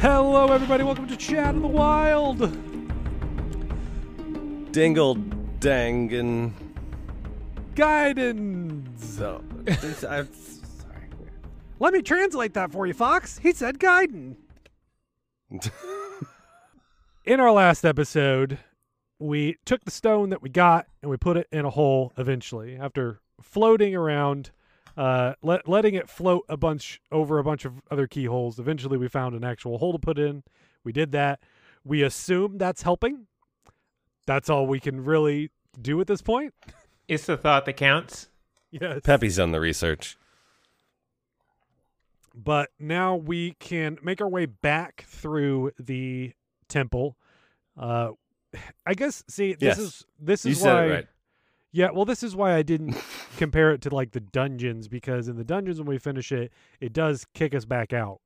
Hello, everybody. Welcome to Chat in the Wild. Dingle dangan. Guidance. So, this- I'm sorry. Let me translate that for you, Fox. He said Gaiden. In our last episode, we took the stone that we got and we put it in a hole eventually after floating around, uh, let, letting it float a bunch over a bunch of other keyholes. Eventually, we found an actual hole to put in. We did that. We assume that's helping. That's all we can really do at this point. It's the thought that counts. Yes. Peppy's done the research. but now we can make our way back through the temple. Uh, I guess. See, this Yes. is this You is said why. it right. Yeah, well, this is why I didn't compare it to like the dungeons because in the dungeons when we finish it, it does kick us back out.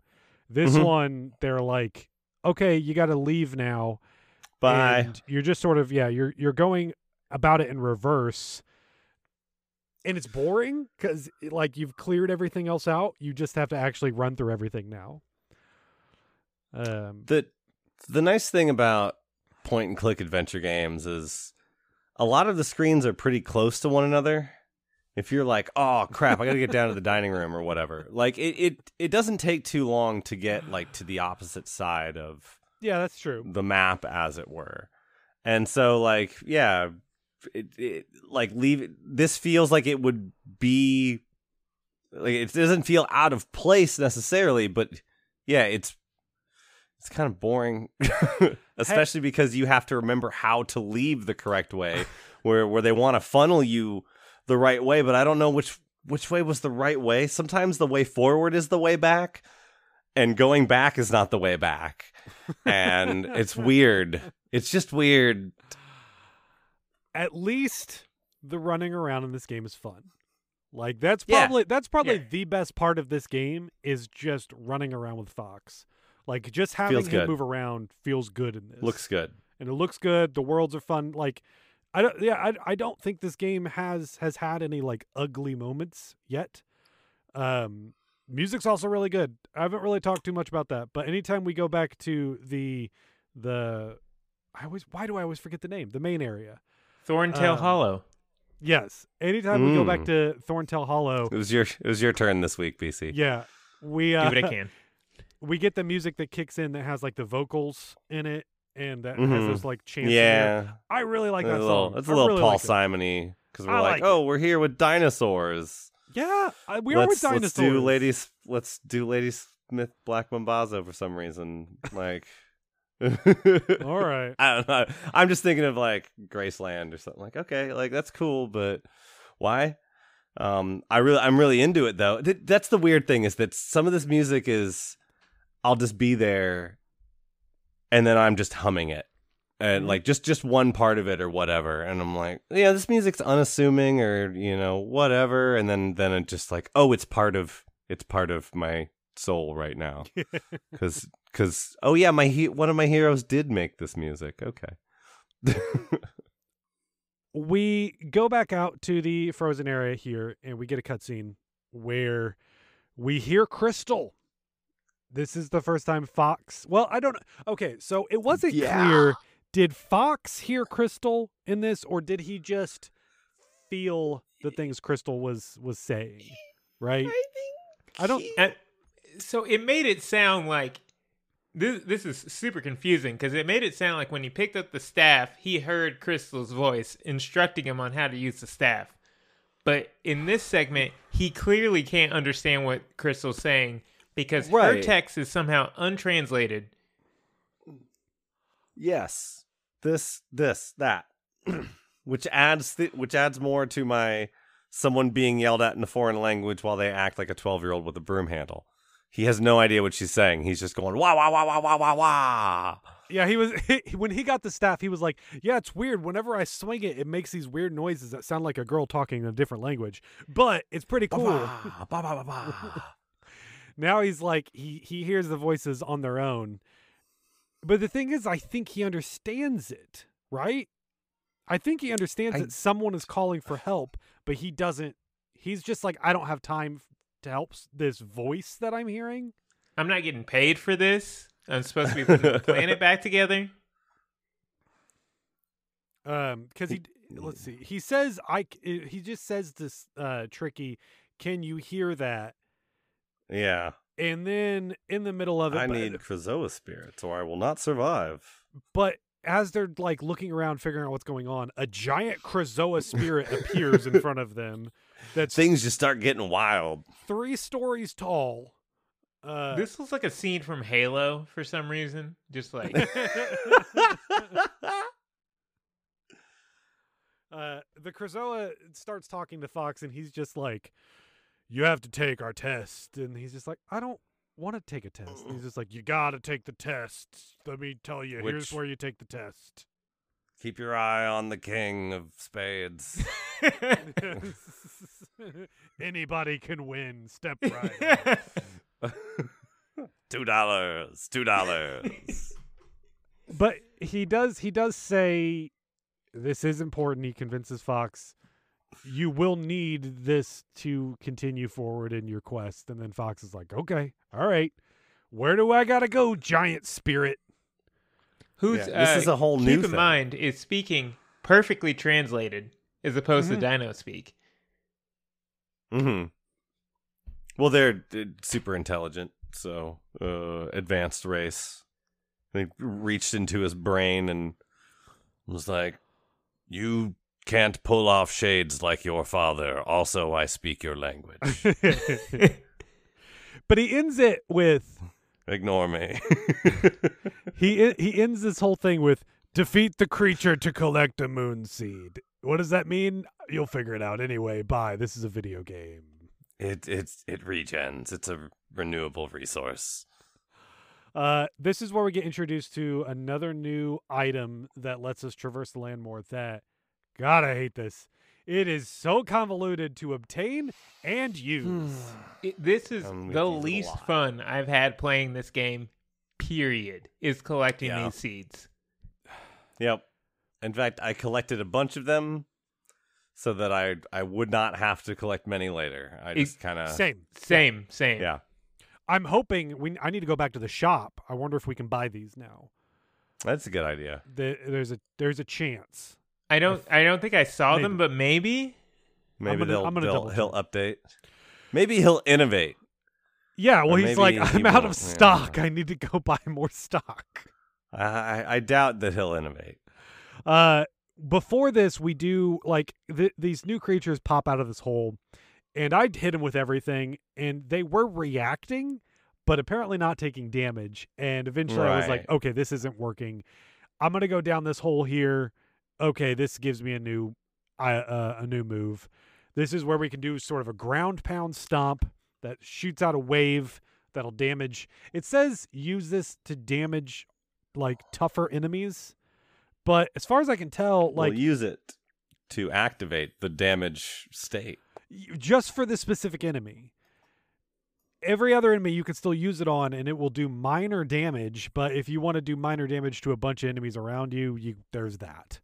This Mhm. one, they're like, okay, you got to leave now. Bye. And you're just sort of yeah, you're you're going about it in reverse. And it's boring because like you've cleared everything else out. You just have to actually run through everything now. Um, the the nice thing about point and click adventure games is a lot of the screens are pretty close to one another. If you're like, oh crap, I gotta get down to the dining room or whatever, like it, it it doesn't take too long to get like to the opposite side of yeah, that's true. the map, as it were. And so, like, yeah, it, it like leave. This feels like it would be like it doesn't feel out of place necessarily, but yeah, it's it's kind of boring, especially because you have to remember how to leave the correct way, where where they want to funnel you the right way, but I don't know which which way was the right way. Sometimes the way forward is the way back, and going back is not the way back, and it's weird. It's just weird. At least the running around in this game is fun. Like that's Yeah. probably that's probably Yeah. the best part of this game is just running around with Fox. Like just having Feels him good. move around feels good in this. Looks good. and it looks good. The worlds are fun. Like I don't yeah, I I don't think this game has has had any like ugly moments yet. Um music's also really good. I haven't really talked too much about that, but anytime we go back to the the I always why do I always forget the name? The main area. Thorntail Um, Hollow. Yes. Anytime we go back Mm. to Thorntail Hollow, It was your it was your turn this week, BC. yeah, we uh, Do what I can. we get the music that kicks in that has like the vocals in it and that has Mhm. those like chants. Yeah, I really like that a little, song. It's a little really Paul like. Simony because we're like, like oh, we're here with dinosaurs. Yeah, I, we are let's, with dinosaurs. Let's do Lady. Let's do Lady Smith Black Mambazo for some reason. Like, All right. I don't know. I'm just thinking of like Graceland or something. Like, okay, like that's cool, but why? Um, I really, I'm really into it though. Th- that's the weird thing is that some of this music is, I'll just be there, and then I'm just humming it, and Mhm. like just just one part of it or whatever, and I'm like, yeah, this music's unassuming or you know whatever, and then then it just like, oh, it's part of it's part of my soul right now. Because because oh yeah my he- one of my heroes did make this music. Okay. We go back out to the frozen area here and we get a cutscene where we hear crystal this is the first time fox well i don't okay so it wasn't Yeah. clear did fox hear crystal in this or did he just feel the things crystal was was saying right i think I don't And so it made it sound like this. This is super confusing because it made it sound like when he picked up the staff, he heard Crystal's voice instructing him on how to use the staff. But in this segment, he clearly can't understand what Crystal's saying because her text is somehow untranslated, yes, this, this, that, which adds th- which adds more to my someone being yelled at in a foreign language while they act like a twelve year old with a broom handle. He has no idea what she's saying. He's just going wah wah wah wah wah wah wah. Yeah, he was when he got the staff. He was like, "Yeah, it's weird. Whenever I swing it, it makes these weird noises that sound like a girl talking in a different language, but it's pretty cool." Bah, bah, bah, bah, bah. Now he's like he he hears the voices on their own. But the thing is, I think he understands it, right? I think he understands I- that someone is calling for help, but he doesn't. He's just like, I don't have time to help this voice that I'm hearing. I'm not getting paid for this. I'm supposed to be putting the planet back together. Um, because he let's see, he says I. He just says this uh tricky. Can you hear that? Yeah, And then in the middle of it, I but- need Krazoa spirits, or I will not survive. But as they're like looking around, figuring out what's going on, a giant Krazoa spirit appears in front of them. That's Things just start getting wild. three stories tall. Uh, This looks like a scene from Halo for some reason. Just like uh, the Krazoa starts talking to Fox, and he's just like, "You have to take our test," and he's just like, "I don't." Want to take a test? And he's just like, you gotta take the test. Let me tell you, here's where you take the test. Keep your eye on the king of spades. Anybody can win. Step right. up. two dollars. Two dollars. but he does he does say this is important he convinces fox you will need this to continue forward in your quest and then fox is like okay all right where do i gotta go giant spirit who's Yeah, this uh, is a whole new. keep new in thing. mind is speaking perfectly translated as opposed Mhm. to Dino speak. hmm Well, they're, uh, super intelligent, so uh, advanced race. They reached into his brain and was like, "You can't pull off shades like your father. Also, I speak your language. but he ends it with Ignore me." he he ends this whole thing with defeat the creature to collect a moon seed what does that mean you'll figure it out anyway bye this is a video game it it's it regens. It's a renewable resource. Uh, this is where we get introduced to another new item that lets us traverse the land more. That, God, I hate this. It is so convoluted to obtain and hmm. use. It- this is the use it a least fun I've had playing this game. Period. Is collecting Yeah. these seeds. Yep. In fact, I collected a bunch of them so that I I would not have to collect many later. I It- just kind of Same. Same, same. yeah. I'm hoping we. I need to go back to the shop. I wonder if we can buy these now. That's a good idea. The, there's a there's a chance. I don't. I don't think I saw them, but maybe. Maybe gonna- they'll, I'm gonna they'll he'll update. Maybe he'll innovate. Yeah. Well, Or he's like, he I'm out of won't, yeah. stock. I need to go buy more stock. I, I I doubt that he'll innovate. Uh, before this, we do like th- these new creatures pop out of this hole, and I'd hit them with everything, and they were reacting, but apparently not taking damage. And eventually, I was like, okay, this isn't working. I'm gonna go down this hole here. Okay, this gives me a new, uh, a new move. This is where we can do sort of a ground pound stomp that shoots out a wave that'll damage. It says use this to damage like tougher enemies. But as far as I can tell, like we'll use it to activate the damage state. just for this specific enemy. Every other enemy you can still use it on, and it will do minor damage. But if you want to do minor damage to a bunch of enemies around you, you there's that.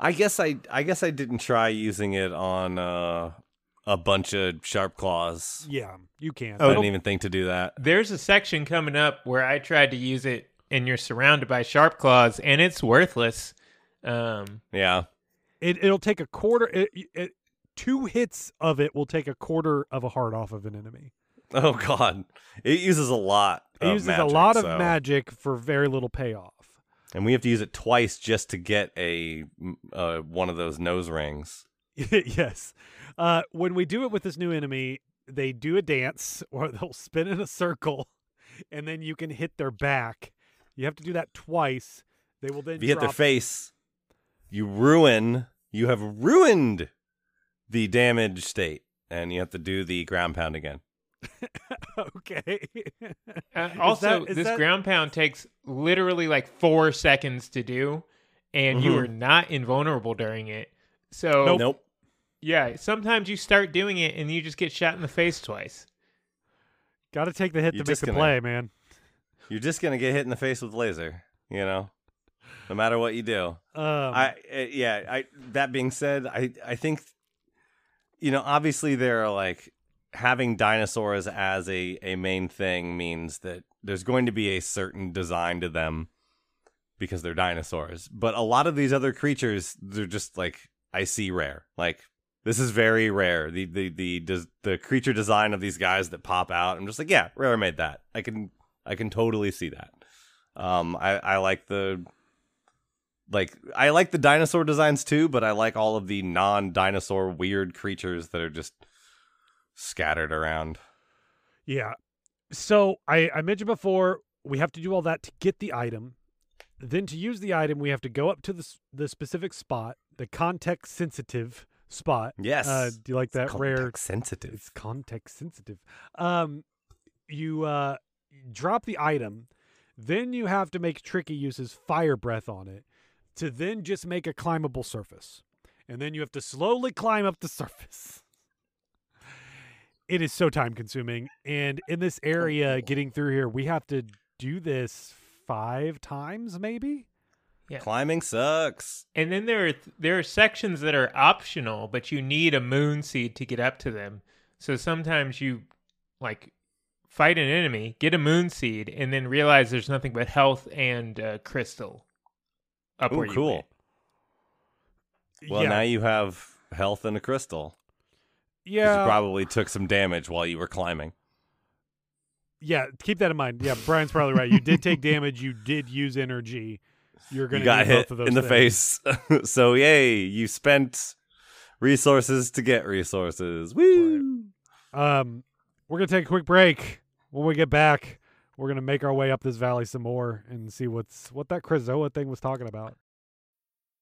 I guess I I guess I didn't try using it on uh, a bunch of sharp claws. Yeah, you can. I Oh, didn't even think to do that. There's a section coming up where I tried to use it, and you're surrounded by sharp claws, and it's worthless. Um, Yeah. It it'll take a quarter. It, it, two hits of it will take a quarter of a heart off of an enemy. Oh God, it uses a lot. It of uses magic, a lot of so- magic for very little payoff. And we have to use it twice just to get a uh, one of those nose rings. yes. Uh, when we do it with this new enemy, they do a dance or they'll spin in a circle and then you can hit their back. You have to do that twice. They will then If you hit their face, you ruin. You have ruined the damage state, and you have to do the ground pound again. okay. Uh, Is also, that- is this that- ground pound takes literally like four seconds to do, and you Mhm. are not invulnerable during it. So, Nope. yeah, sometimes you start doing it and you just get shot in the face twice. Got to take the hit You're to make just the gonna- play, man. You're just gonna get hit in the face with laser. You know, no matter what you do. Um, I uh, yeah. I that being said, I I think you know obviously there are like having dinosaurs as a a main thing means that there's going to be a certain design to them because they're dinosaurs. But a lot of these other creatures, they're just like I see rare. Like this is very rare. The the the the creature design of these guys that pop out. I'm just like yeah, rare made that. I can I can totally see that. Um, I I like the like I like the dinosaur designs too, but I like all of the non-dinosaur weird creatures that are just scattered around. Yeah. So I, I mentioned before we have to do all that to get the item. Then to use the item, we have to go up to the the specific spot, the context sensitive spot. Yes. Uh, do you like that rare? Sensitive. It's context sensitive. Um, you uh drop the item, then you have to make tricky uses fire breath on it to then just make a climbable surface, and then you have to slowly climb up the surface. It is so time consuming, and in this area, getting through here, we have to do this five times, maybe. Yeah. Climbing sucks. And then there are there are sections that are optional, but you need a moon seed to get up to them. So sometimes you like fight an enemy, get a moon seed, and then realize there's nothing but health and uh, crystal up Ooh, where cool. went. Well, yeah, now you have health and a crystal. Yeah, You probably took some damage while you were climbing. yeah. Keep that in mind. Yeah, Brian's probably right. You did take damage. You did use energy. You're going You to got hit both of those in the things. face. so yay, you spent resources to get resources. Woo! Um, we're gonna take a quick break. When we get back, we're gonna make our way up this valley some more and see what's what that Krazoa thing was talking about.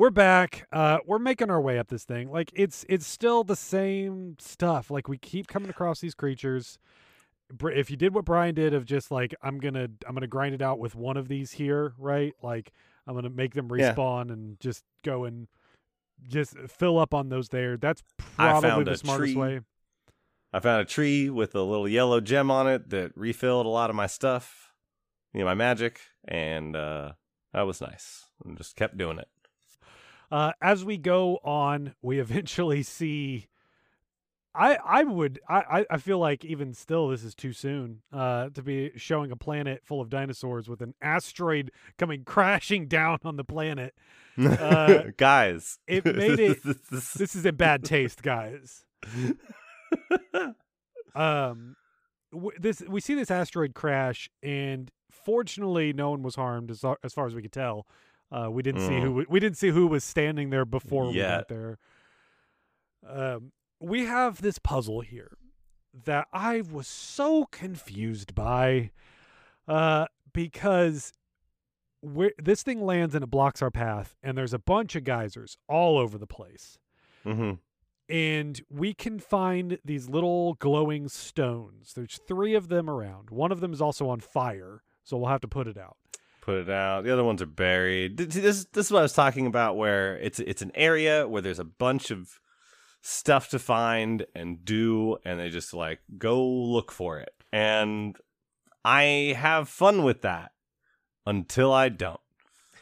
We're back. Uh, we're making our way up this thing. Like it's it's still the same stuff. Like we keep coming across these creatures. If you did what Brian did of just like I'm gonna I'm gonna grind it out with one of these here, right? Like I'm gonna make them Yeah. respawn and just go and just fill up on those there. That's probably the smartest tree. way. I found a tree with a little yellow gem on it that refilled a lot of my stuff, you know, my magic, and uh, that was nice. And just kept doing it. Uh, as we go on, we eventually see. I I would I I- feel like even still this is too soon uh, to be showing a planet full of dinosaurs with an asteroid coming crashing down on the planet. Uh, Guys, it made it- this- This is in bad taste, guys. Um, w- this we see this asteroid crash, and fortunately, no one was harmed as as far as we could tell. Uh, we didn't see who we didn't see who was standing there before we got there. Um, we have this puzzle here that I was so confused by, uh, because this thing lands and it blocks our path, and there's a bunch of geysers all over the place Mhm. and we can find these little glowing stones. There's three of them around. One of them is also on fire, so we'll have to put it out. Put it out. The other ones are buried. This this is what I was talking about, where it's it's an area where there's a bunch of stuff to find and do, and they just like go look for it, and I have fun with that until I don't.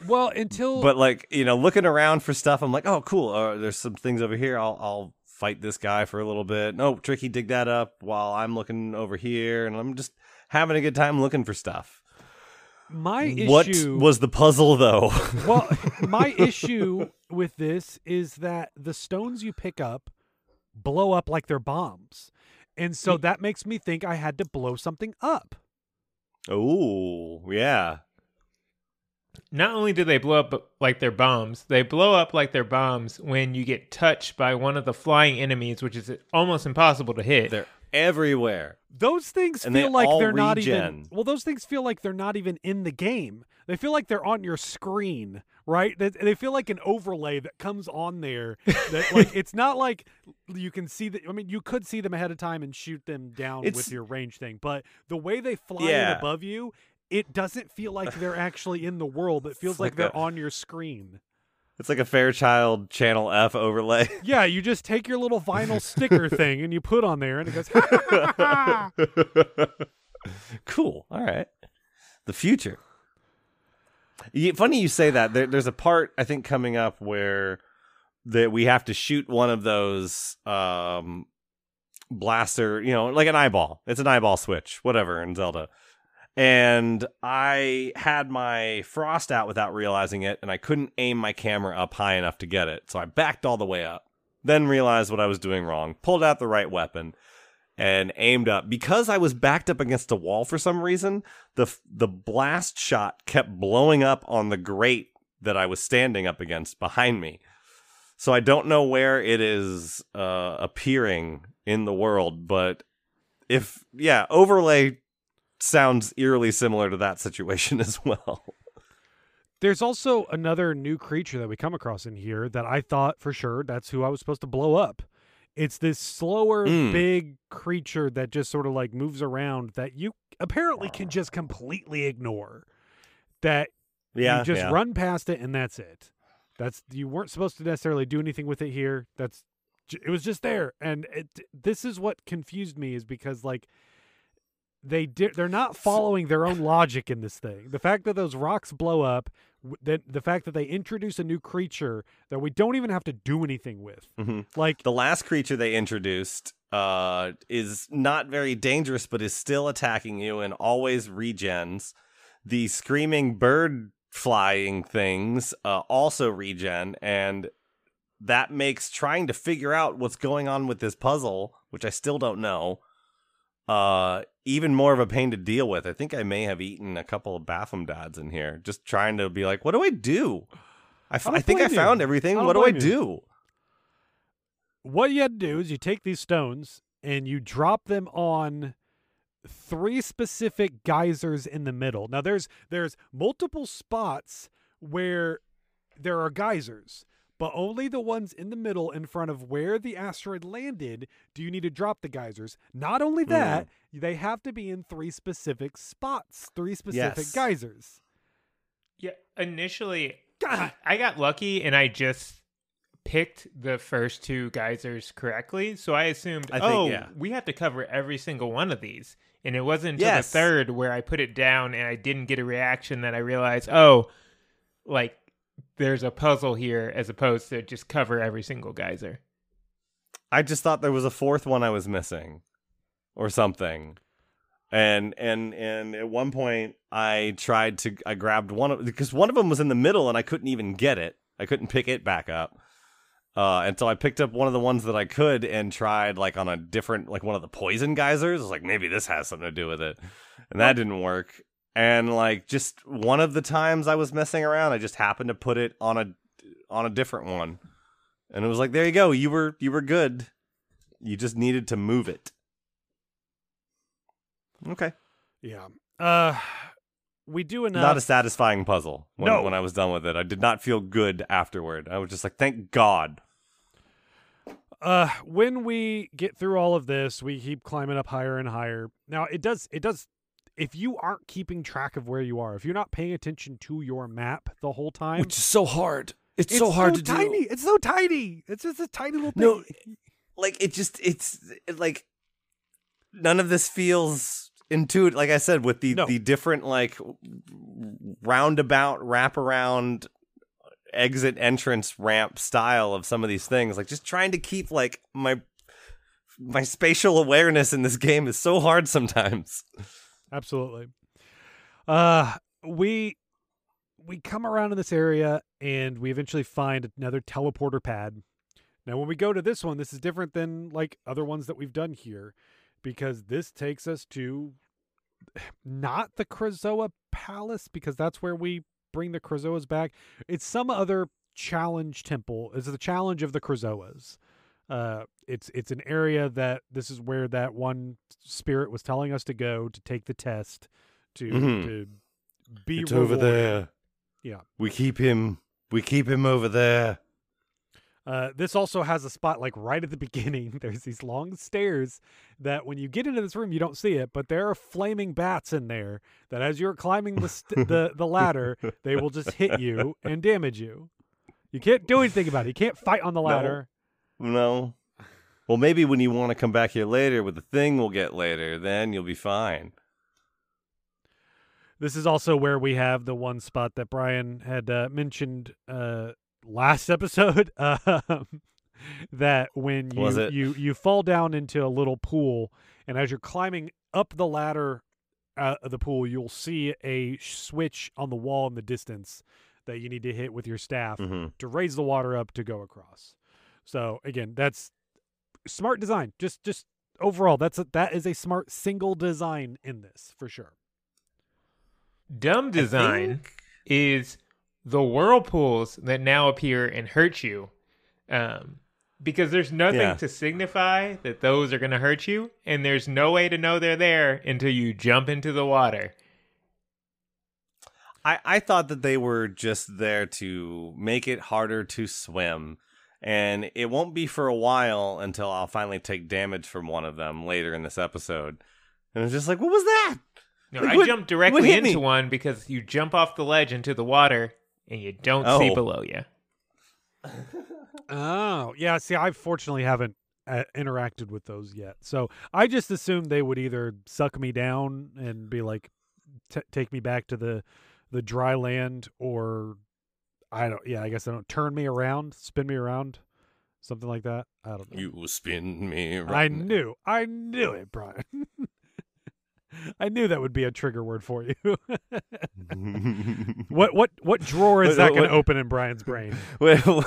Well, until But like you know, looking around for stuff, I'm like, oh, cool. Uh, there's some things over here. I'll I'll fight this guy for a little bit. No, tricky, dig that up while I'm looking over here, and I'm just having a good time looking for stuff. My What issue was the puzzle though? well, my issue with this is that the stones you pick up blow up like they're bombs. And so that makes me think I had to blow something up. oh, yeah. Not only do they blow up like they're bombs, they blow up like they're bombs when you get touched by one of the flying enemies, which is almost impossible to hit. They're everywhere. Those things And they feel like they're not even Well, those things feel like they're not even in the game. They feel like they're on your screen, right? They, they feel like an overlay that comes on there. That like it's not like you can see that. I mean, you could see them ahead of time and shoot them down It's- with your range thing, but the way they fly Yeah. above you, it doesn't feel like they're actually in the world. It feels like, like they're a- on your screen. It's like a Fairchild Channel F overlay. Yeah, you just take your little vinyl sticker thing and you put on there, and it goes. Cool. All right. The future. Yeah, funny you say that. There, there's a part I think coming up where that we have to shoot one of those um blaster, you know, like an eyeball. It's an eyeball switch, whatever in Zelda. And I had my frost out without realizing it, and I couldn't aim my camera up high enough to get it. So I backed all the way up. Then realized what I was doing wrong, pulled out the right weapon, and aimed up because I was backed up against a wall for some reason. The the blast shot kept blowing up on the grate that I was standing up against behind me. So I don't know where it is uh, appearing in the world, but if yeah, overlay sounds eerily similar to that situation as well. There's also another new creature that we come across in here that I thought for sure that's who I was supposed to blow up. It's this slower, Mm. big creature that just sort of like moves around that you apparently can just completely ignore. That Yeah, you just yeah. run past it and that's it. That's you weren't supposed to necessarily do anything with it here. That's it was just there, and it, this is what confused me is because like they di- they're not following their own logic in this thing. The fact that those rocks blow up, that the fact that they introduce a new creature that we don't even have to do anything with, Mhm. like The last creature they introduced uh, is not very dangerous, but is still attacking you and always regens. The screaming bird flying things uh, also regen, and that makes trying to figure out what's going on with this puzzle, which I still don't know, uh, even more of a pain to deal with. I think I may have eaten a couple of Bafomdads in here, just trying to be like, what do I do? I, f- I I think I blame you. found everything. I What do I you. do? what you had to do is you take these stones and you drop them on three specific geysers in the middle. Now there's there's multiple spots where there are geysers, but only the ones in the middle in front of where the asteroid landed do you need to drop the geysers. Not only hmm. that, they have to be in three specific spots, three specific Yes. geysers. Yeah, initially, God. I got lucky and I just picked the first two geysers correctly. So I assumed, I think, oh, yeah. we have to cover every single one of these. And it wasn't until Yes. the third where I put it down and I didn't get a reaction that I realized, oh, like there's a puzzle here as opposed to just cover every single geyser. I just thought there was a fourth one I was missing or something. And and and at one point I tried to I grabbed one of because one of them was in the middle and I couldn't even get it. I couldn't pick it back up. Uh, and so I picked up one of the ones that I could and tried like on a different like one of the poison geysers. I was like maybe this has something to do with it. And that didn't work. And like just one of the times I was messing around, I just happened to put it on a on a different one. And it was like, there you go. You were you were good. You just needed to move it. Okay. Yeah. Uh we do enough Not a satisfying puzzle when, No. when I was done with it. I did not feel good afterward. I was just like, thank God. uh when we get through all of this we keep climbing up higher and higher now it does it does if you aren't keeping track of where you are, if you're not paying attention to your map the whole time, Which is so hard. It's, it's so hard to tiny. do. It's so tiny. It's just a tiny little thing. No, like it just it's it, like none of this feels intuitive. Like I said, with the No. the different like roundabout wraparound exit entrance ramp style of some of these things, like just trying to keep like my my spatial awareness in this game is so hard sometimes. Absolutely. Uh we we come around in this area and we eventually find another teleporter pad. Now when we go to this one, this is different than like other ones that we've done here because this takes us to not the Krazoa Palace because that's where we bring the Krazoas back. It's some other challenge temple. It's the challenge of the Krazoas. Uh, it's it's an area that this is where that one spirit was telling us to go to take the test to Mhm. to be It's over there. Yeah. We keep him. We keep him over there. Uh, this also has a spot like right at the beginning. There's these long stairs that when you get into this room, you don't see it, but there are flaming bats in there that as you're climbing the st- the the ladder, they will just hit you and damage you. You can't do anything about it. You can't fight on the ladder. No. Well, maybe when you want to come back here later with the thing we'll get later, then you'll be fine. This is also where we have the one spot that Brian had uh, mentioned uh, last episode. Um, that when you, you you fall down into a little pool, and as you're climbing up the ladder uh, of the pool, you'll see a switch on the wall in the distance that you need to hit with your staff hmm to raise the water up to go across. So again, that's smart design. Just just overall, that's a, that is a smart single design in this for sure. Dumb design is the whirlpools that now appear and hurt you. Um, because there's nothing Yeah. to signify that those are going to hurt you, and there's no way to know they're there until you jump into the water. I, I thought that they were just there to make it harder to swim. And it won't be for a while until I'll finally take damage from one of them later in this episode. And I'm just like, what was that? No, Like, I what- jumped directly into me? one because you jump off the ledge into the water and you don't see Oh. below you. Oh, yeah. See, I fortunately haven't uh, interacted with those yet. So I just assumed they would either suck me down and be like, t- take me back to the the dry land, or I don't. Yeah, I guess I don't turn me around, spin me around, something like that. I don't know. You spin me around. I knew, I knew it, Brian. I knew that would be a trigger word for you. what what what drawer is that going to open in Brian's brain? Well,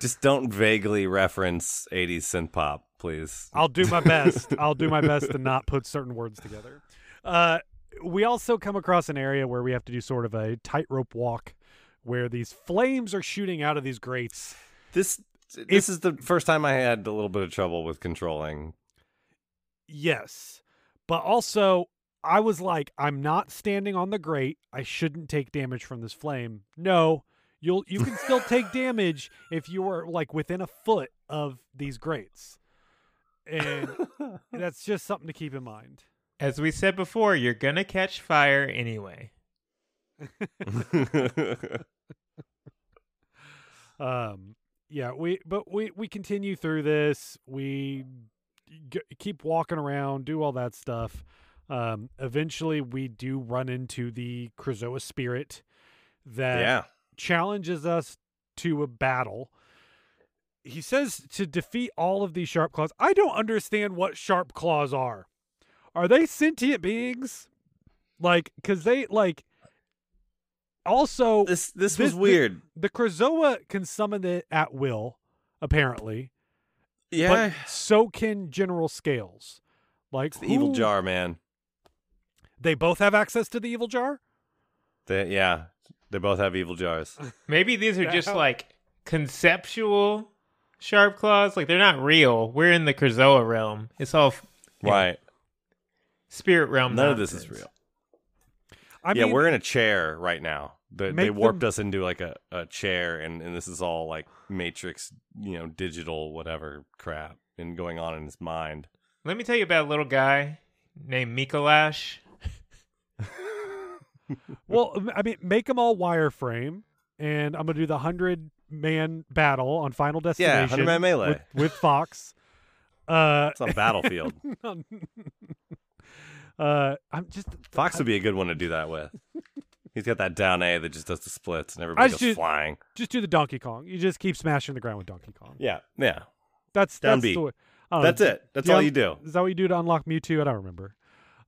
just don't vaguely reference 80s synth pop, please. I'll do my best. I'll do my best to not put certain words together. Uh, we also come across an area where we have to do sort of a tightrope walk, where these flames are shooting out of these grates. This this is the first time I had a little bit of trouble with controlling. Yes, but also I was like, I'm not standing on the grate. I shouldn't take damage from this flame. No, you'll you can still take damage if you are like within a foot of these grates, and that's just something to keep in mind. As we said before, you're going to catch fire anyway. um yeah we but we we continue through this. We g- keep walking around do all that stuff. Um eventually we do run into the Krazoa spirit that yeah. challenges us to a battle. He says to defeat all of these sharp claws. I don't understand what sharp claws are. Are they sentient beings? Like because they like also This this, This- was weird. the Krazoa can summon it at will, apparently. yeah. But so can General Scales. Like it's the evil jar, man. They both have access to the evil jar? They, yeah. They both have evil jars. Maybe these are just like conceptual sharp claws. Like they're not real. We're in the Krazoa realm. It's all right. know, spirit realm. None of this is real. I yeah, mean, we're in a chair right now. They, they warped them- us into like a, a chair, and, and this is all like Matrix, you know, digital, whatever crap, and going on in his mind. Let me tell you about a little guy named Micolash. well, I mean, make them all wireframe, and I'm gonna do the hundred man battle on Final Destination. Yeah, 100-man melee. with, with Fox. Uh, It's on Battlefield. uh, I'm just Fox would be a good one to do that with. He's got that down A that just does the splits and everybody I goes should- flying. just do the Donkey Kong. You just keep smashing the ground with Donkey Kong. Yeah, yeah. That's Down that's B. the way. I don't know. That's it. That's all you do. Is that what you do to unlock Mewtwo? I don't remember.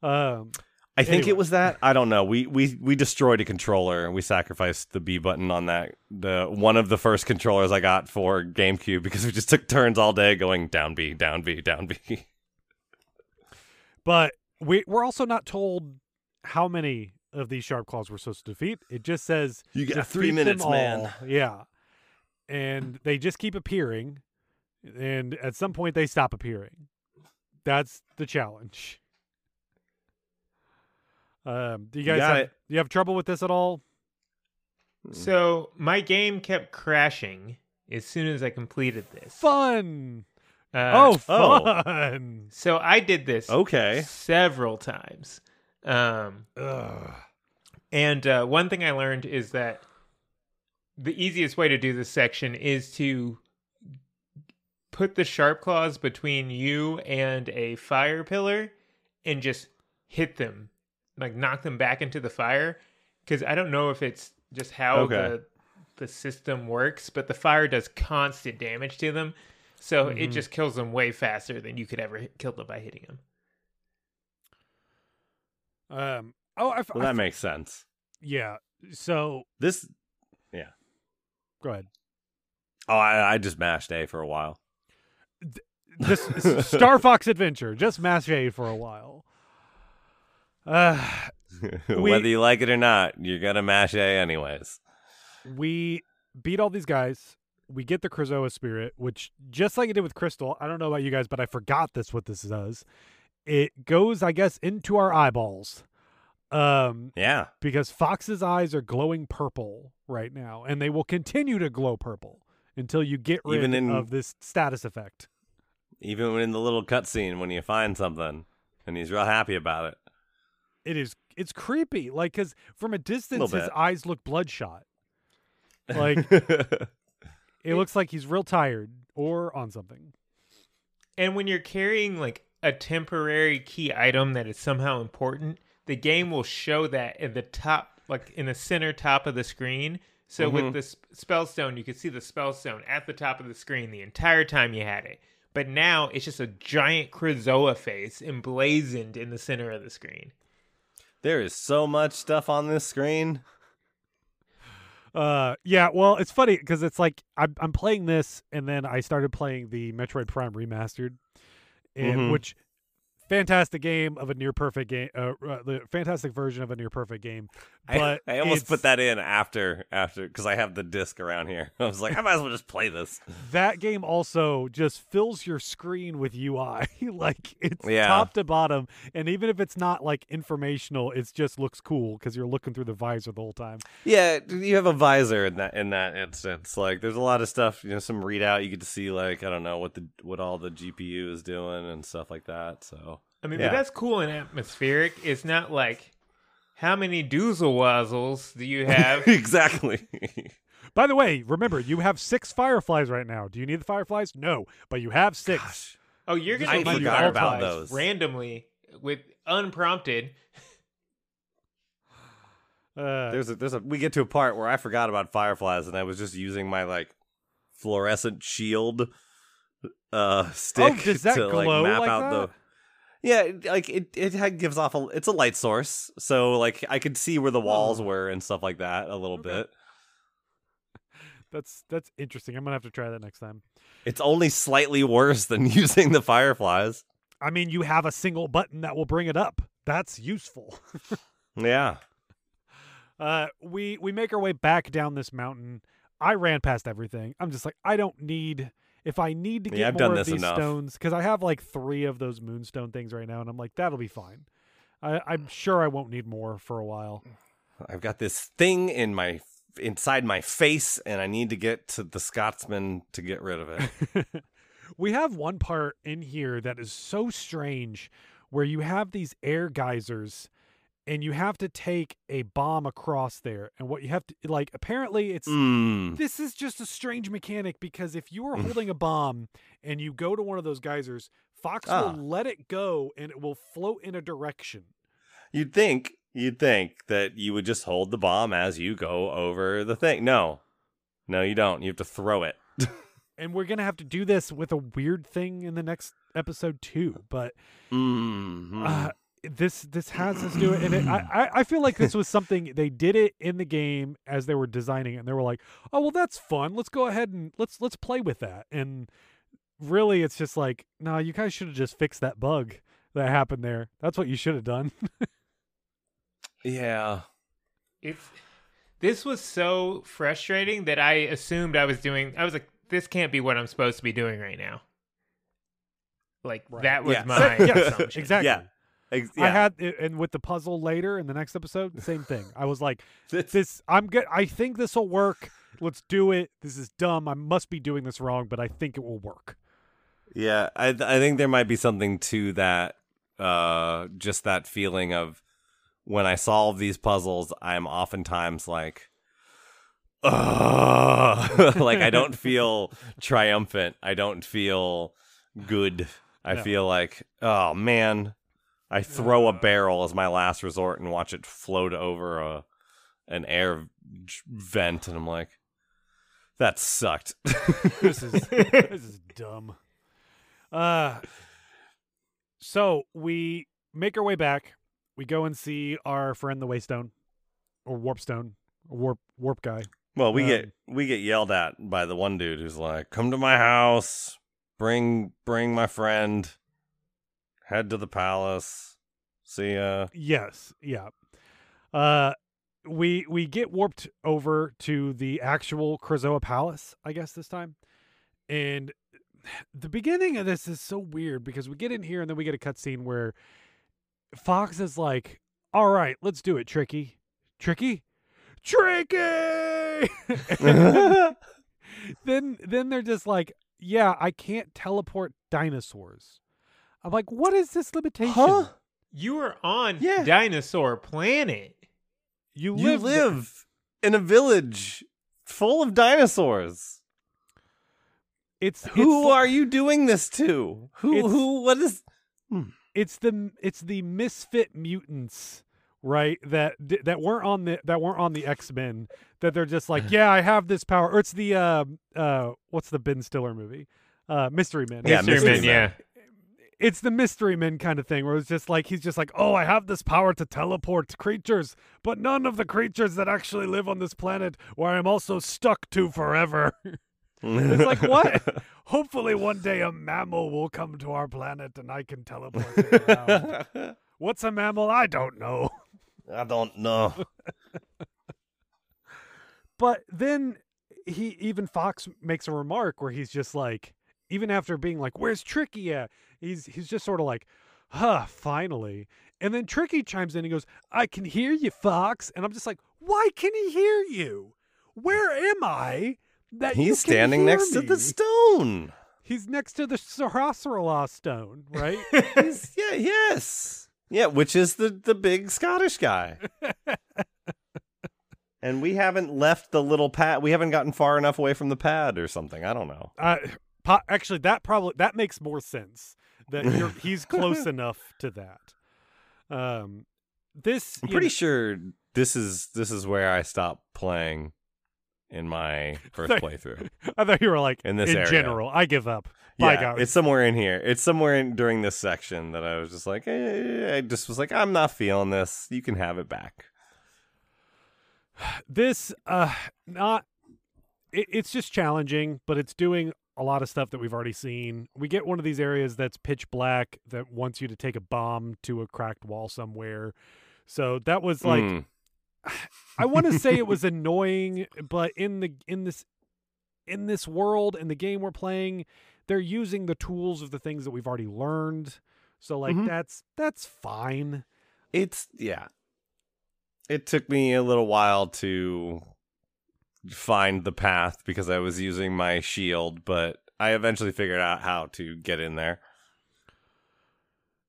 Um, I think Anyway. it was that. I don't know. We we we destroyed a controller and we sacrificed the B button on that. The one of the first controllers I got for GameCube because we just took turns all day going down B, down B, down B. but we we're also not told how many of these sharp claws we're supposed to defeat. It just says You got three minutes, man. Yeah, and they just keep appearing, and at some point they stop appearing. That's the challenge. Um, do you guys got have, it. do you have trouble with this at all? So my game kept crashing as soon as I completed this. Fun. Uh, oh, oh. fun. so I did this Okay. several times. Um, Ugh. and uh, one thing I learned is that the easiest way to do this section is to put the sharp claws between you and a fire pillar and just hit them, like knock them back into the fire. Because I don't know if it's just how Okay. the the system works, but the fire does constant damage to them, so it Mhm. just kills them way faster than you could ever hit, kill them by hitting them. Um. Oh, I, f- Well, that f- makes sense. yeah. So This. Yeah. Go ahead. Oh, I, I just mashed A for a while. This Star Fox Adventure just mashed A for a while. Uh, We- Whether you like it or not, you're gonna mash A anyways. we beat all these guys. We get the Krazoa spirit, which just like it did with Crystal, I don't know about you guys, but I forgot this what this does. It goes, I guess, into our eyeballs. Um, Yeah. because Fox's eyes are glowing purple right now, and they will continue to glow purple until you get rid Even in- of this status effect. Even in the little cutscene when you find something and he's real happy about it. It is it's creepy, like because from a distance his eyes look bloodshot. Like it looks like he's real tired or on something. And when you're carrying like a temporary key item that is somehow important, the game will show that in the top, like in the center top of the screen. So with mm-hmm. the sp- spell stone, you could see the spell stone at the top of the screen the entire time you had it. But now it's just a giant Krazoa face emblazoned in the center of the screen. there is so much stuff on this screen. Uh, yeah. Well, it's funny because it's like I'm I'm playing this, and then I started playing the Metroid Prime remastered, and Mhm. which fantastic game of a near perfect game, uh, uh, the fantastic version of a near perfect game. But I, I almost put that in after after because I have the disc around here. I was like, I might as well just play this. that game also just fills your screen with UI. like it's Yeah. top to bottom, and even if it's not like informational, it just looks cool because you're looking through the visor the whole time. Yeah, you have a visor in that in that instance. Like, there's a lot of stuff. You know, some readout. You get to see like I don't know what the what all the GPU is doing and stuff like that. So I mean, Yeah. but that's cool and atmospheric. It's not like how many doozle wazzles do you have? exactly. By the way, remember you have six fireflies right now. Do you need the fireflies? No, but you have six. Gosh. Oh, you're gonna I use forgot about those. randomly with unprompted. Uh, There's a there's a we get to a part where I forgot about fireflies and I was just using my like fluorescent shield uh stick Oh, does that to like map like out that? the yeah, like it it gives off a it's a light source, so like I could see where the walls Oh. were and stuff like that a little Okay. bit. that's that's interesting. I'm gonna have to try that next time. It's only slightly worse than using the fireflies. I mean, you have a single button that will bring it up. That's useful. Yeah. Uh, we we make our way back down this mountain. I ran past everything. I'm just like, I don't need. If I need to Yeah, get I've more of these enough. stones, because I have like three of those moonstone things right now, and I'm like, that'll be fine. I, I'm sure I won't need more for a while. I've got this thing in my inside my face and I need to get to the Scotsman to get rid of it. we have one part in here that is so strange where you have these air geysers and you have to take a bomb across there. And what you have to like apparently it's Mm. this is just a strange mechanic because if you are holding a bomb and you go to one of those geysers, Fox Ah. will let it go and it will float in a direction. You'd think you'd think that you would just hold the bomb as you go over the thing. No. No, you don't. You have to throw it. And we're gonna have to do this with a weird thing in the next episode too. But Mm. uh, this this has us do it, and it, I I- I feel like this was something they did it in the game as they were designing it, and they were like, oh well, that's fun. Let's go ahead and let's let's play with that. And really, it's just like, no, you guys should have just fixed that bug that happened there. That's what you should have done. yeah. It's this was so frustrating that I assumed I was doing. I was like, this can't be what I'm supposed to be doing right now. Like Right. that was Yes. my yes, assumption. exactly. Yeah. Ex- I had and with the puzzle later in the next episode, same thing. I was like, this I'm good. I think this will work. Let's do it. This is dumb. I must be doing this wrong, but I think it will work. Yeah, I I think there might be something to that. Uh, just that feeling of when I solve these puzzles, I'm oftentimes like, like I don't feel triumphant. I don't feel good. I No. feel like, oh man, I throw a barrel as my last resort and watch it float over a an air vent, and I'm like, that sucked. This is this is dumb. Uh so we make our way back. We go and see our friend the Waystone or Warpstone, or Warp Warp guy. Well, we Um, get we get yelled at by the one dude who's like, "Come to my house, bring bring my friend, head to the palace, see ya." Yes, yeah. Uh we we get warped over to the actual Krazoa Palace, I guess this time. And the beginning of this is so weird because we get in here and then we get a cutscene where Fox is like, "All right, let's do it, Tricky, Tricky, Tricky." Then then they're just like, "Yeah, I can't teleport dinosaurs." I'm like, "What is this limitation?" Huh? You were on Yeah. Dinosaur Planet. You You live live in a village full of dinosaurs. It's Who it's, are you doing this to? Who who what is It's the it's the misfit mutants, right? That that weren't on the that weren't on the X Men. That they're just like, yeah, I have this power. Or it's the uh uh what's the Ben Stiller movie? Uh, Mystery Men. Yeah, Mystery Mystery Men, Men. yeah. It's the mystery men kind of thing where it's just like he's just like oh i have this power to teleport creatures but none of the creatures that actually live on this planet where i'm also stuck to forever it's like what hopefully one day a mammal will come to our planet and i can teleport it around. what's a mammal i don't know I don't know. but then he even fox makes a remark where he's just like even after being like where's tricky at he's he's just sort of like huh finally and then tricky chimes in and goes i can hear you fox and i'm just like why can he hear you where am i that He's standing next to the stone. he's next to the Sarasarala stone right He's, yeah, yes. Yeah, which is the the big Scottish guy. and we haven't left the little pad. We haven't gotten far enough away from the pad or something. I don't know. uh, po- actually that probably that makes more sense that you're, he's close enough to that um this I'm pretty know- sure this is this is where I stopped playing in my first Thank- playthrough. I thought you were like In this in area. general. I give up. Bye, yeah, it's somewhere in here. It's somewhere in during this section that I was just like, eh, I just was like, I'm not feeling this. You can have it back. this uh not it, it's just challenging, but it's doing a lot of stuff that we've already seen. We get one of these areas that's pitch black that wants you to take a bomb to a cracked wall somewhere. So that was like Mm. I want to say it was annoying, but in the in this in this world in the game we're playing, they're using the tools of the things that we've already learned. So like Mhm. that's that's fine. It's yeah. It took me a little while to find the path because I was using my shield, but I eventually figured out how to get in there.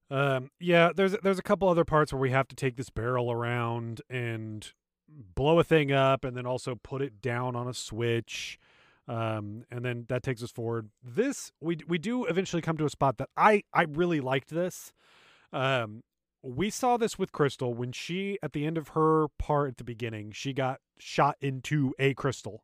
Um, yeah, there's there's a couple other parts where we have to take this barrel around and blow a thing up, and then also put it down on a switch, um, and then that takes us forward. This we we do eventually come to a spot that I I really liked this. Um, we saw this with Krystal when she at the end of her part at the beginning she got shot into a crystal,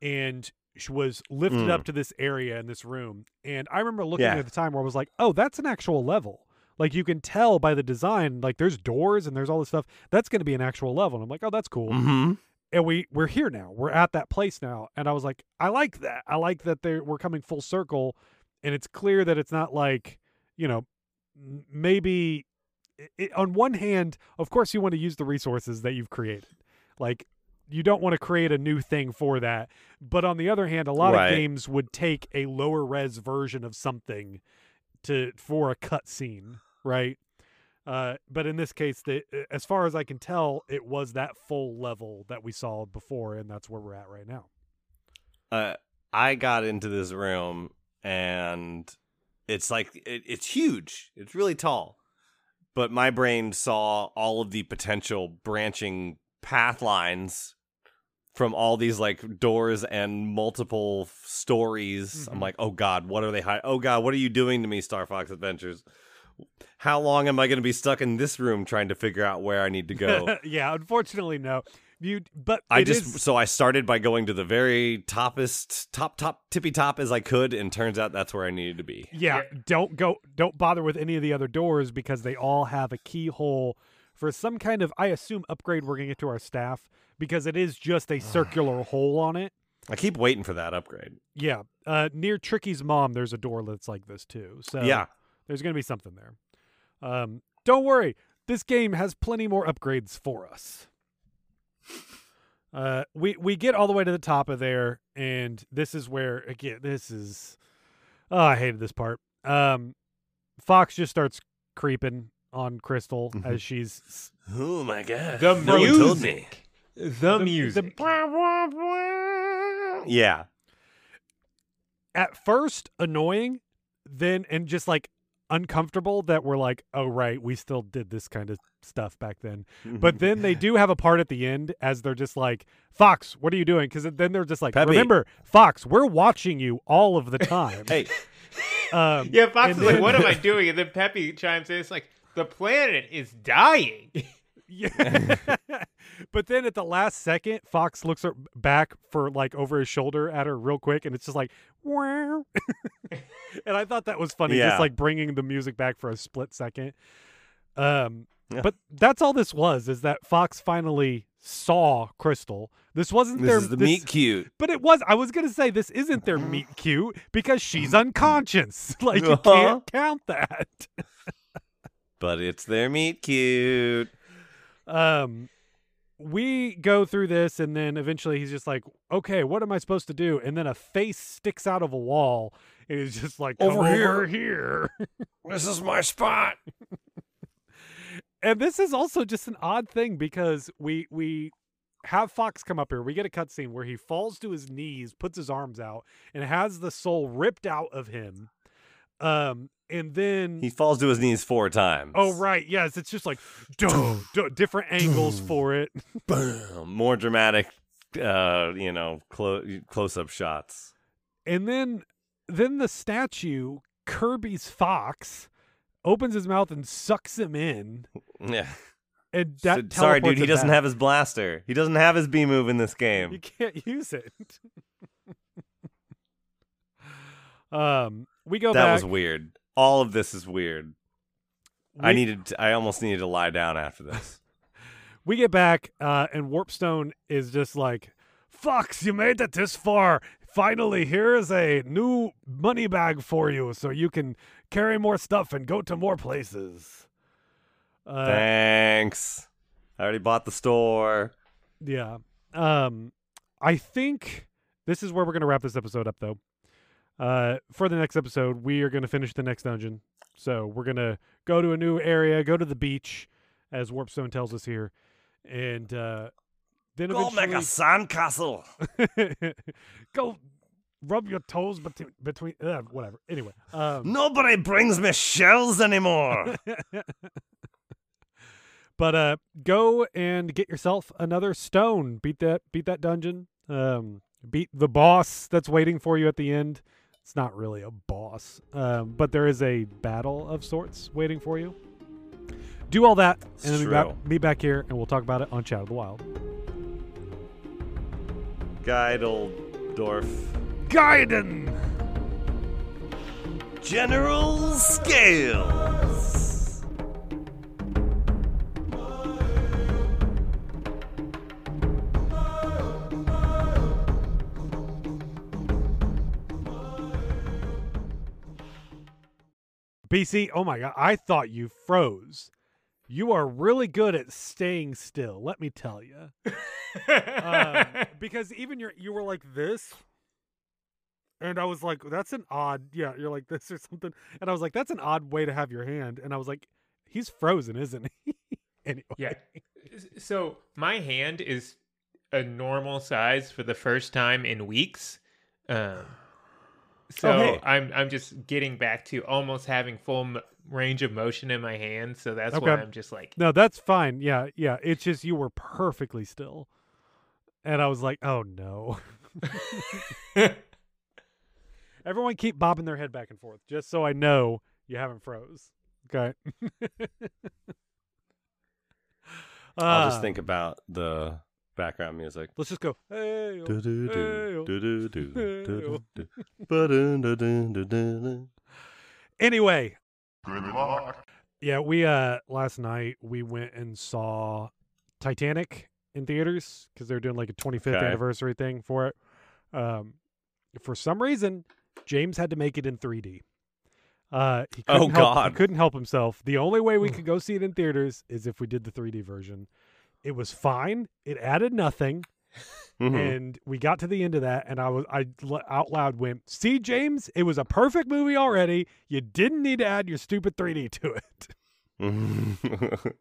and she was lifted Mm. up to this area in this room. And I remember looking Yeah. at the time where I was like, oh, that's an actual level. Like you can tell by the design, like there's doors and there's all this stuff. That's going to be an actual level. And I'm like, oh, that's cool. Mm-hmm. And we we're here now. We're at that place now. And I was like, I like that. I like that they we're coming full circle, and it's clear that it's not like, you know, maybe. It, on one hand, of course, you want to use the resources that you've created. Like you don't want to create a new thing for that. But on the other hand, a lot Right. of games would take a lower res version of something to for a cut scene, right? Uh, but in this case, the, as far as I can tell, it was that full level that we saw before, and that's where we're at right now. uh, I got into this room and it's like it, it's huge. It's really tall. But my brain saw all of the potential branching path lines from all these like doors and multiple f- stories. I'm Mhm. like, "Oh god, what are they hiding? Oh god, what are you doing to me, Star Fox Adventures? How long am I going to be stuck in this room trying to figure out where I need to go?" yeah, unfortunately, no. You, but I just is- so I started by going to the very toppest top top tippy top as I could, and turns out that's where I needed to be. yeah, don't go, don't bother with any of the other doors because they all have a keyhole for some kind of, I assume, upgrade we're gonna get to our staff because it is just a circular hole on it. I keep waiting for that upgrade. Yeah, uh, near Tricky's mom, there's a door that's like this too. So yeah, there's gonna be something there. Um, don't worry, this game has plenty more upgrades for us. Uh, we we get all the way to the top of there, and this is where again, this is. Oh, I hated this part. Um, Fox just starts creeping on Krystal Mhm. as she's Oh my god, The no one told me. music. The, music. Yeah, at first annoying, then and just like uncomfortable that we're like, oh right, we still did this kind of stuff back then. But then they do have a part at the end as they're just like, Fox, what are you doing? Because then they're just like, Peppy. remember, Fox, we're watching you all of the time. hey, um, Yeah, Fox and is like, "What am I doing?" And then Peppy chimes in. It's like the planet is dying. Yeah. But then at the last second, Fox looks back for like over his shoulder at her real quick, and it's just like, and I thought that was funny, Yeah. just like bringing the music back for a split second. Um, Yeah. but that's all this was is that Fox finally saw Krystal. This wasn't this their is the this- meet cute. but it was. I was gonna say this isn't their meet cute because she's unconscious. Like you Uh-huh. can't count that. But it's their meet cute. um we go through this and then eventually he's just like okay what am i supposed to do and then a face sticks out of a wall and he's just like "Come Over here." over here This is my spot. and this is also just an odd thing because we we have fox come up here we get a cutscene where he falls to his knees puts his arms out and has the soul ripped out of him um and then He falls to his knees four times. oh right yes it's just like different angles for it Boom. More dramatic, uh, you know, clo- close-up shots. And then then the statue, Kirby's fox, opens his mouth and sucks him in. Yeah. And that So- sorry, dude. He doesn't back. have his blaster. He doesn't have his B move in this game. You can't use it. um, we go That back. was weird. All of this is weird. I needed. To, I almost needed to lie down after this. We get back, uh, and Warpstone is just like, "Fox, you made it this far. Finally, here is a new money bag for you, so you can carry more stuff and go to more places." Uh, Thanks. I already bought the store. Yeah. Um I think this is where we're going to wrap this episode up though. Uh for the next episode, we are going to finish the next dungeon. So, we're going to go to a new area, go to the beach as Warpstone tells us here. And uh then Go make a eventually sandcastle. go rub your toes between between uh, whatever. Anyway, um, Nobody brings me shells anymore. but uh, go and get yourself another stone. Beat that beat that dungeon. Um, beat the boss that's waiting for you at the end. It's not really a boss, um, but there is a battle of sorts waiting for you. Do all that, It's and then be true. back, be back here, and we'll talk about it on Chat of the Wild. Geideldorf. Gaiden. General Scales. BC, oh my god, I thought you froze. You are really good at staying still. Let me tell you. um, because even your you were like this and i was like that's an odd yeah you're like this or something and i was like that's an odd way to have your hand and i was like he's frozen isn't he anyway Yeah. So my hand is a normal size for the first time in weeks. Um, so Oh, hey. I'm I'm just getting back to almost having full m- range of motion in my hand. So that's why I'm just like, no that's fine. Yeah yeah. It's just you were perfectly still. And i was like oh no. Everyone keep bobbing their head back and forth just so i know you haven't froze. Okay. I'll Uh, just think about the background music. let's just go hey Do-do-do, Hey-o. do-do-do, Hey-o. do-do-do, ba-dun-dun-dun-dun-dun. Anyway. Yeah, we uh last night we went and saw Titanic in theaters because they're doing like a 25th Okay. anniversary thing for it. Um, for some reason, James had to make it in 3D. Uh, he Oh, couldn't help, God. he couldn't help himself. The only way we could go see it in theaters is if we did the 3D version. It was fine. It added nothing Mhm. and we got to the end of that and i was I out loud went see james it was a perfect movie already you didn't need to add your stupid 3d to it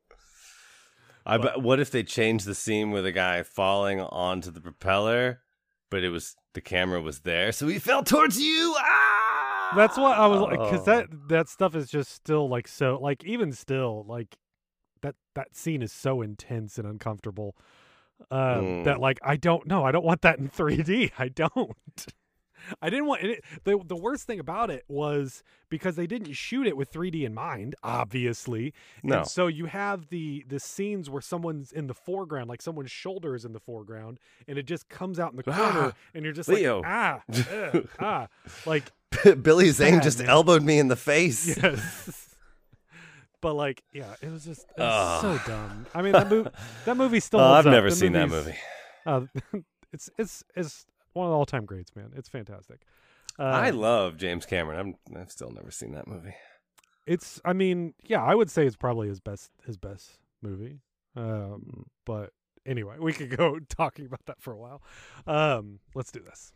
I bet. What if they changed the scene with a guy falling onto the propeller, but it was the camera was there, so he fell towards you? Ah! that's what i was like because Oh. that that stuff is just still like so like even still like that that scene is so intense and uncomfortable um that Mm. like i don't know i don't want that in 3d i don't I didn't want it. The, the worst thing about it was because they didn't shoot it with 3D in mind, obviously. No. And so you have the the scenes where someone's in the foreground, like someone's shoulder is in the foreground, and it just comes out in the corner, Ah, and you're just Leo. like ah ugh, ah like Billy Zane Bad, just man. elbowed me in the face. yes. But like yeah, it was just it was so dumb. I mean that movie that movie still. Holds I've up. never The seen that movie. Uh, it's it's it's one of the all time greats, man. It's fantastic. Uh, I love James Cameron. I'm, I've still never seen that movie. it's I mean, yeah, I would say it's probably his best his best movie. Um, but anyway, we could go talking about that for a while. Um, let's do this.